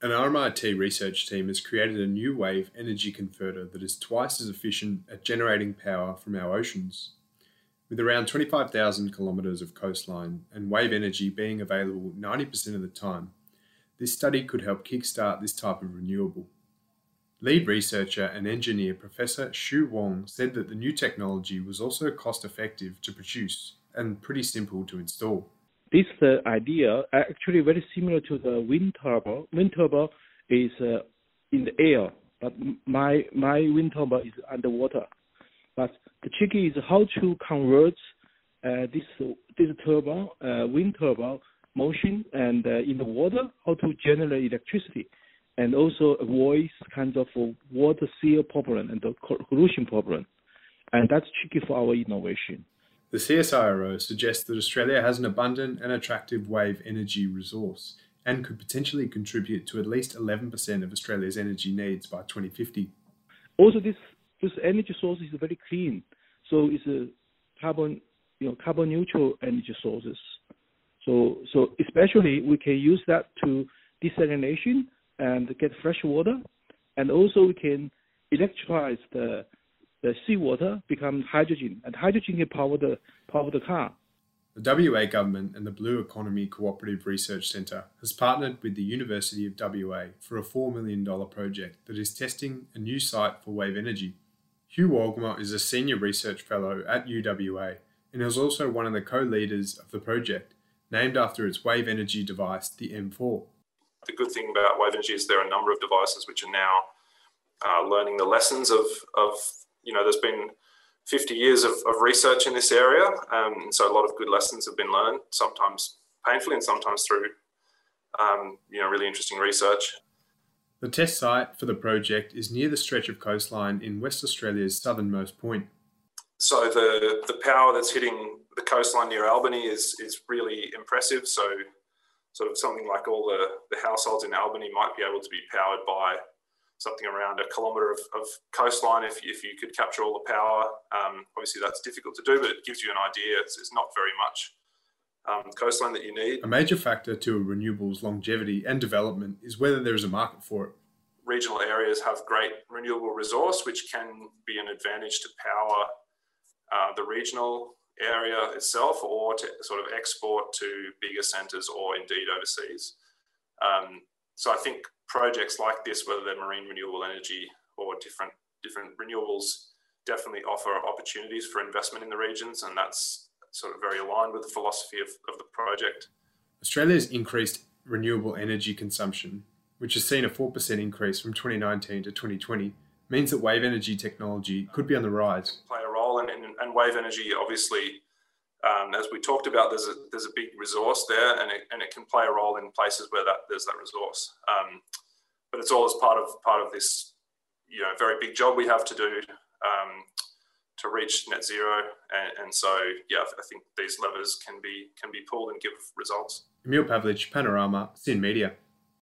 An RMIT research team has created a new wave energy converter that is twice as efficient at generating power from our oceans. With around 25,000 kilometres of coastline and wave energy being available 90% of the time, this study could help kickstart this type of renewable. Lead researcher and engineer Professor Xu Wang said that the new technology was also cost effective to produce and pretty simple to install this uh, idea actually very similar to the wind turbine. Wind turbine is uh, in the air, but my my wind turbine is underwater. But the tricky is how to convert uh, this this turbine, uh, wind turbine motion, and uh, in the water, how to generate electricity, and also avoid kind of water seal problem and the corrosion problem, and that's tricky for our innovation. The CSIRO suggests that Australia has an abundant and attractive wave energy resource and could potentially contribute to at least 11% of Australia's energy needs by 2050. Also, this, this energy source is very clean, so it's a carbon, you know, carbon neutral energy sources. So, so especially we can use that to desalination and get fresh water, and also we can electrolyze the the seawater becomes hydrogen, and hydrogen can power the power the car. The WA government and the Blue Economy Cooperative Research Centre has partnered with the University of WA for a $4 million project that is testing a new site for wave energy. Hugh Wolgamot is a senior research fellow at UWA and is also one of the co-leaders of the project, named after its wave energy device, the M4. The good thing about wave energy is there are a number of devices which are now uh, learning the lessons of, of you know, there's been 50 years of, of research in this area. Um, so a lot of good lessons have been learned, sometimes painfully and sometimes through, um, you know, really interesting research. The test site for the project is near the stretch of coastline in West Australia's southernmost point. So the, the power that's hitting the coastline near Albany is, is really impressive. So sort of something like all the, the households in Albany might be able to be powered by something around a kilometre of, of coastline if, if you could capture all the power. Um, obviously, that's difficult to do, but it gives you an idea. It's, it's not very much um, coastline that you need. A major factor to a renewable's longevity and development is whether there is a market for it. Regional areas have great renewable resource, which can be an advantage to power uh, the regional area itself or to sort of export to bigger centres or indeed overseas. Um, so I think projects like this, whether they're marine renewable energy or different different renewables, definitely offer opportunities for investment in the regions, and that's sort of very aligned with the philosophy of, of the project. Australia's increased renewable energy consumption, which has seen a 4% increase from 2019 to 2020, means that wave energy technology could be on the rise. Play a role, and, and, and wave energy obviously um, as we talked about, there's a there's a big resource there, and it, and it can play a role in places where that there's that resource. Um, but it's all as part of part of this, you know, very big job we have to do um, to reach net zero. And, and, so, yeah, I think these levers can be can be pulled and give results. Emile Pavlich, Panorama, SYN Media.